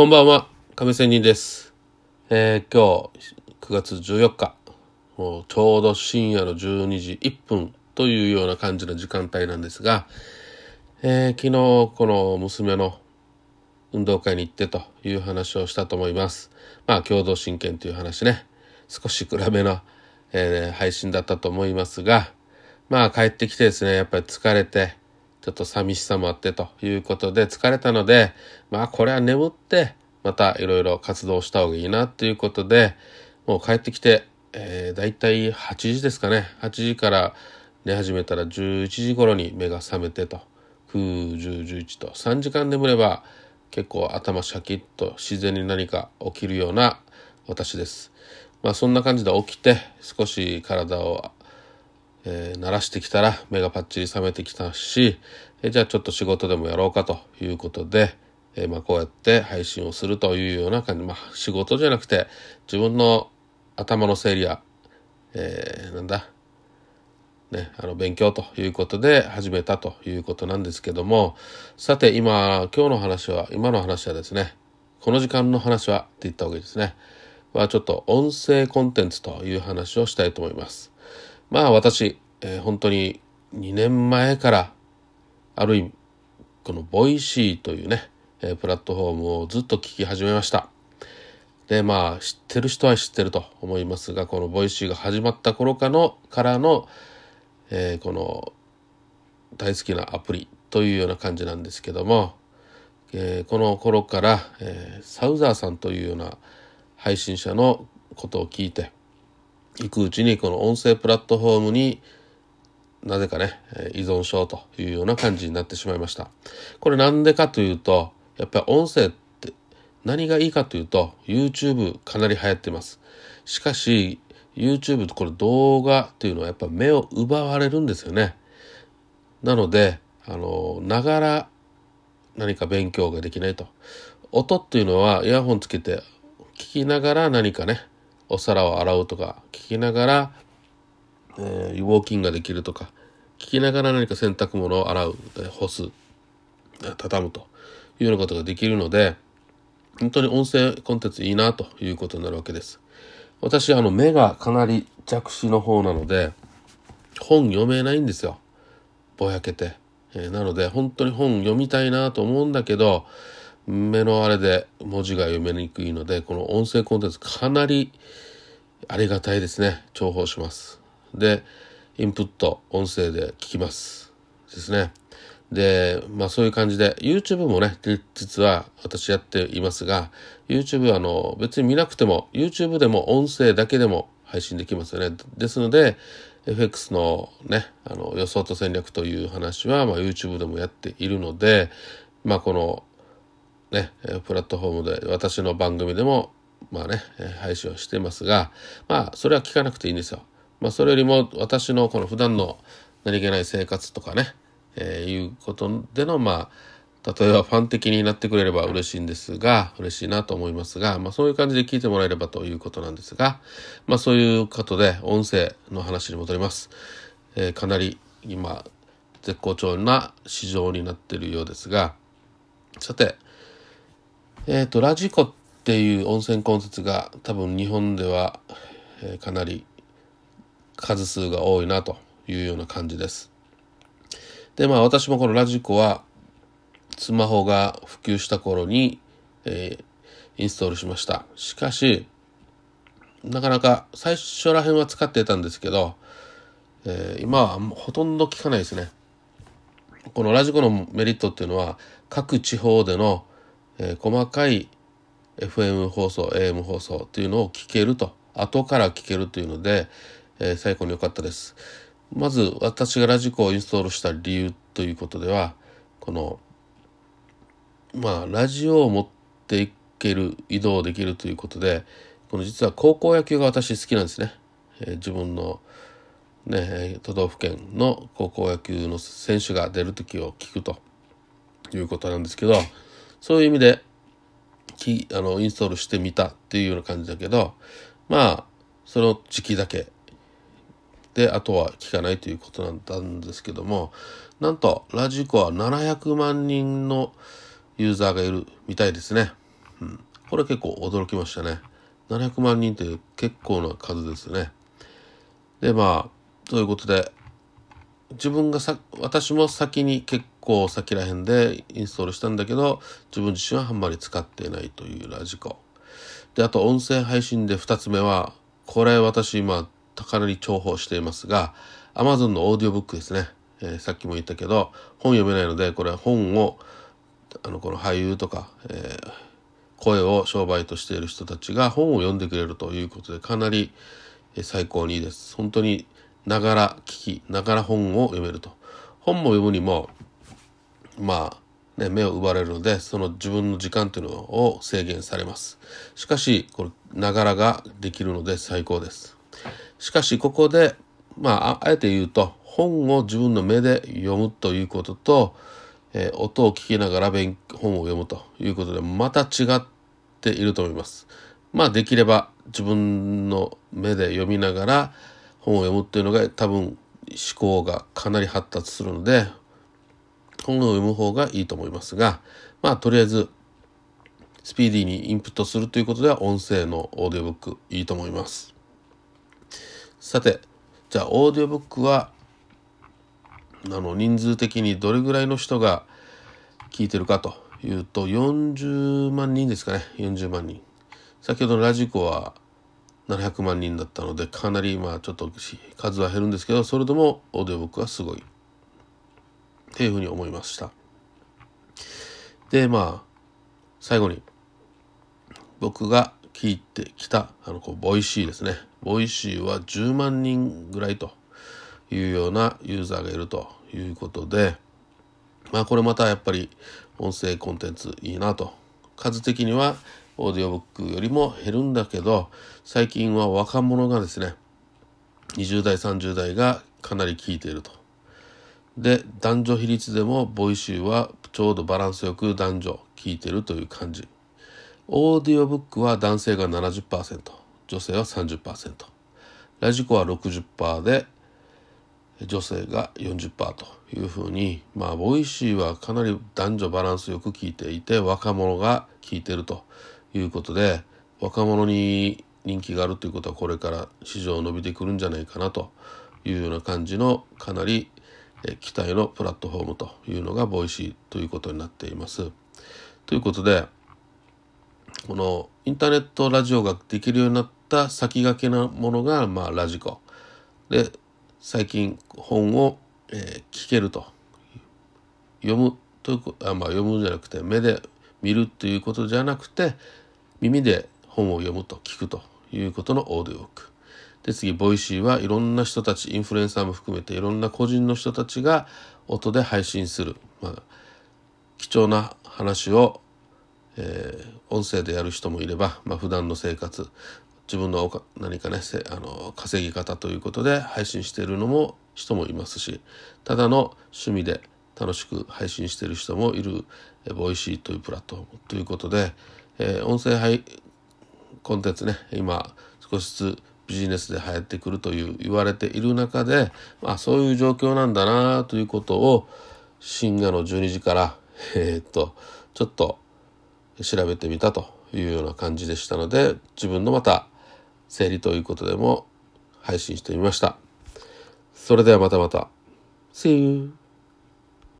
こんばんは、亀仙人です。えー今日9月14日、もうちょうど深夜の12時1分というような感じの時間帯なんですが、えー昨日この娘の運動会に行ってという話をしたと思います。まあ共同親権という話ね、少し暗めの、えー配信だったと思いますが、まあ帰ってきてですね、やっぱり疲れて、ちょっと寂しさもあってということで疲れたので、まあこれは眠ってまたいろいろ活動した方がいいなということで、もう帰ってきて、えー、だいたい8時ですかね。8時から寝始めたら11時頃に目が覚めてと、9、10、11と3時間眠れば結構頭シャキッと自然に何か起きるような私です。まあそんな感じで起きて少し体をえー慣らしてきたら目がパッチリ覚めてきたし、えーじゃあちょっと仕事でもやろうかということで、えーまあ、こうやって配信をするというような感じ、まあ、仕事じゃなくて自分の頭の整理や、えーなんだ、ね、あの勉強ということで始めたということなんですけどもさて今今日の話は今の話はですねこの時間の話はって言った方がいいですねはちょっと音声コンテンツという話をしたいと思います。まあ私、えー本当に2年前からある意味この Voicy というね、えープラットフォームをずっと聞き始めました。でまあ知ってる人は知ってると思いますがこの Voicy が始まった頃かのからの、えーこの大好きなアプリというような感じなんですけども、えーこの頃から、えーサウザーさんというような配信者のことを聞いていくうちにこの音声プラットフォームになぜかね依存症というような感じになってしまいました。これなんでかというとやっぱり音声って何がいいかというと YouTube かなり流行ってます。しかし YouTube とこれ動画っていうのはやっぱ目を奪われるんですよね。なのであのながら何か勉強ができないと。音っていうのはイヤホンつけて聞きながら何かねお皿を洗うとか聞きながら、えーウォーキングができるとか聞きながら何か洗濯物を洗う、えー干す畳むというようなことができるので本当に音声コンテンツいいなということになるわけです。私あの目がかなり弱視の方なので本読めないんですよ。ぼやけて、えーなので本当に本読みたいなと思うんだけど目のあれで文字が読めにくいのでこの音声コンテンツかなりありがたいですね。重宝します。でインプット音声で聞きますですね。でまあそういう感じで YouTube もね実は私やっていますが YouTube はあの別に見なくても YouTube でも音声だけでも配信できますよね。ですので FX のねあの予想と戦略という話は、まあ、YouTube でもやっているのでまあこのね、プラットフォームで私の番組でもまあね、配信をしてますがまあそれは聞かなくていいんですよ。まあそれよりも私のこの普段の何気ない生活とかね、えーいうことでのまあ例えばファン的になってくれれば嬉しいんですが嬉しいなと思いますが、まあ、そういう感じで聞いてもらえればということなんですが、まあ、そういうことで音声の話に戻ります、えーかなり今絶好調な市場になっているようですがさてえっ、とラジコっていう温泉コンテンツが多分日本では、えーかなり数数が多いなというような感じです。でまあ私もこのラジコはスマホが普及した頃に、えーインストールしました。しかしなかなか最初ら辺は使ってたんですけど、えー今はほとんど聞かないですね。このラジコのメリットっていうのは各地方での、えー細かい FM 放送 AM 放送っていうのを聞けると。後から聞けるというので、えー最高に良かったです。まず私がラジコをインストールした理由ということではこのまあラジオを持っていける移動できるということでこの実は高校野球が私好きなんですね、えー自分のね、都道府県の高校野球の選手が出る時を聞くということなんですけどそういう意味できあのインストールしてみたっていうような感じだけどまあその時期だけ。であとは聞かないということだったんですけどもなんとラジコは700万人のユーザーがいるみたいですね。うん、これ結構驚きましたね。700万人って結構な数ですね。でまあということで自分がさ私も先に結構先らへんでインストールしたんだけど自分自身はあんまり使っていないというラジコ。であと音声配信で2つ目はこれ私今かなり重宝していますが Amazon のオーディオブックですね、えー、さっきも言ったけど本読めないのでこれ本をあのこの俳優とか、えー、声を商売としている人たちが本を読んでくれるということでかなり最高にいいです。本当にながら聞きながら本を読めると。本も読むにもまあね目を奪われるのでその自分の時間というのを制限されます。しかしこれながらができるので最高です。しかしここでまああえて言うと本を自分の目で読むということと、えー、音を聞きながら本を読むということでまた違っていると思います。まあできれば自分の目で読みながら本を読むっていうのが多分思考がかなり発達するので本を読む方がいいと思いますがまあとりあえずスピーディーにインプットするということでは音声のオーディオブックいいと思います。さてじゃあオーディオブックはあの人数的にどれぐらいの人が聞いてるかというと40万人ですかね。40万人。先ほどのラジコは700万人だったのでかなりまあちょっと数は減るんですけどそれでもオーディオブックはすごい。っていうふうに思いました。でまあ最後に僕が聞いてきたあのこう Voicy ですね。 Voicy は10万人ぐらいというようなユーザーがいるということでまあこれまたやっぱり音声コンテンツいいなと。数的にはオーディオブックよりも減るんだけど最近は若者がですね20代30代がかなり聞いていると。で男女比率でも Voicy はちょうどバランスよく男女聞いてるという感じ。オーディオブックは男性が70%女性は30% radiko は60%で女性が40%というふうにまあ Voicy はかなり男女バランスよく聞いていて若者が聞いてるということで若者に人気があるということはこれから市場伸びてくるんじゃないかなというような感じのかなり期待のプラットフォームというのが Voicy ということになっています。ということでこのインターネットラジオができるようになった先駆けなものが、まあ、 radiko で最近本を、えー、聞けると読むというあ、まあ、読むんじゃなくて目で見るということじゃなくて耳で本を読むと聞くということのオーディオブック。で次 Voicy はいろんな人たちインフルエンサーも含めていろんな個人の人たちが音で配信する、まあ、貴重な話を、えー、音声でやる人もいれば、まあ、普段の生活自分の何かねあの稼ぎ方ということで配信しているのも人もいますしただの趣味で楽しく配信している人もいる Voicy というプラットフォームということで、えー、音声配コンテンツね今少しずつビジネスで流行ってくるという言われている中で、まあ、そういう状況なんだなということを深夜の12時から、えー、っとちょっと調べてみたというような感じでしたので自分のまた整理ということでも配信してみました。それではまたまた。See you!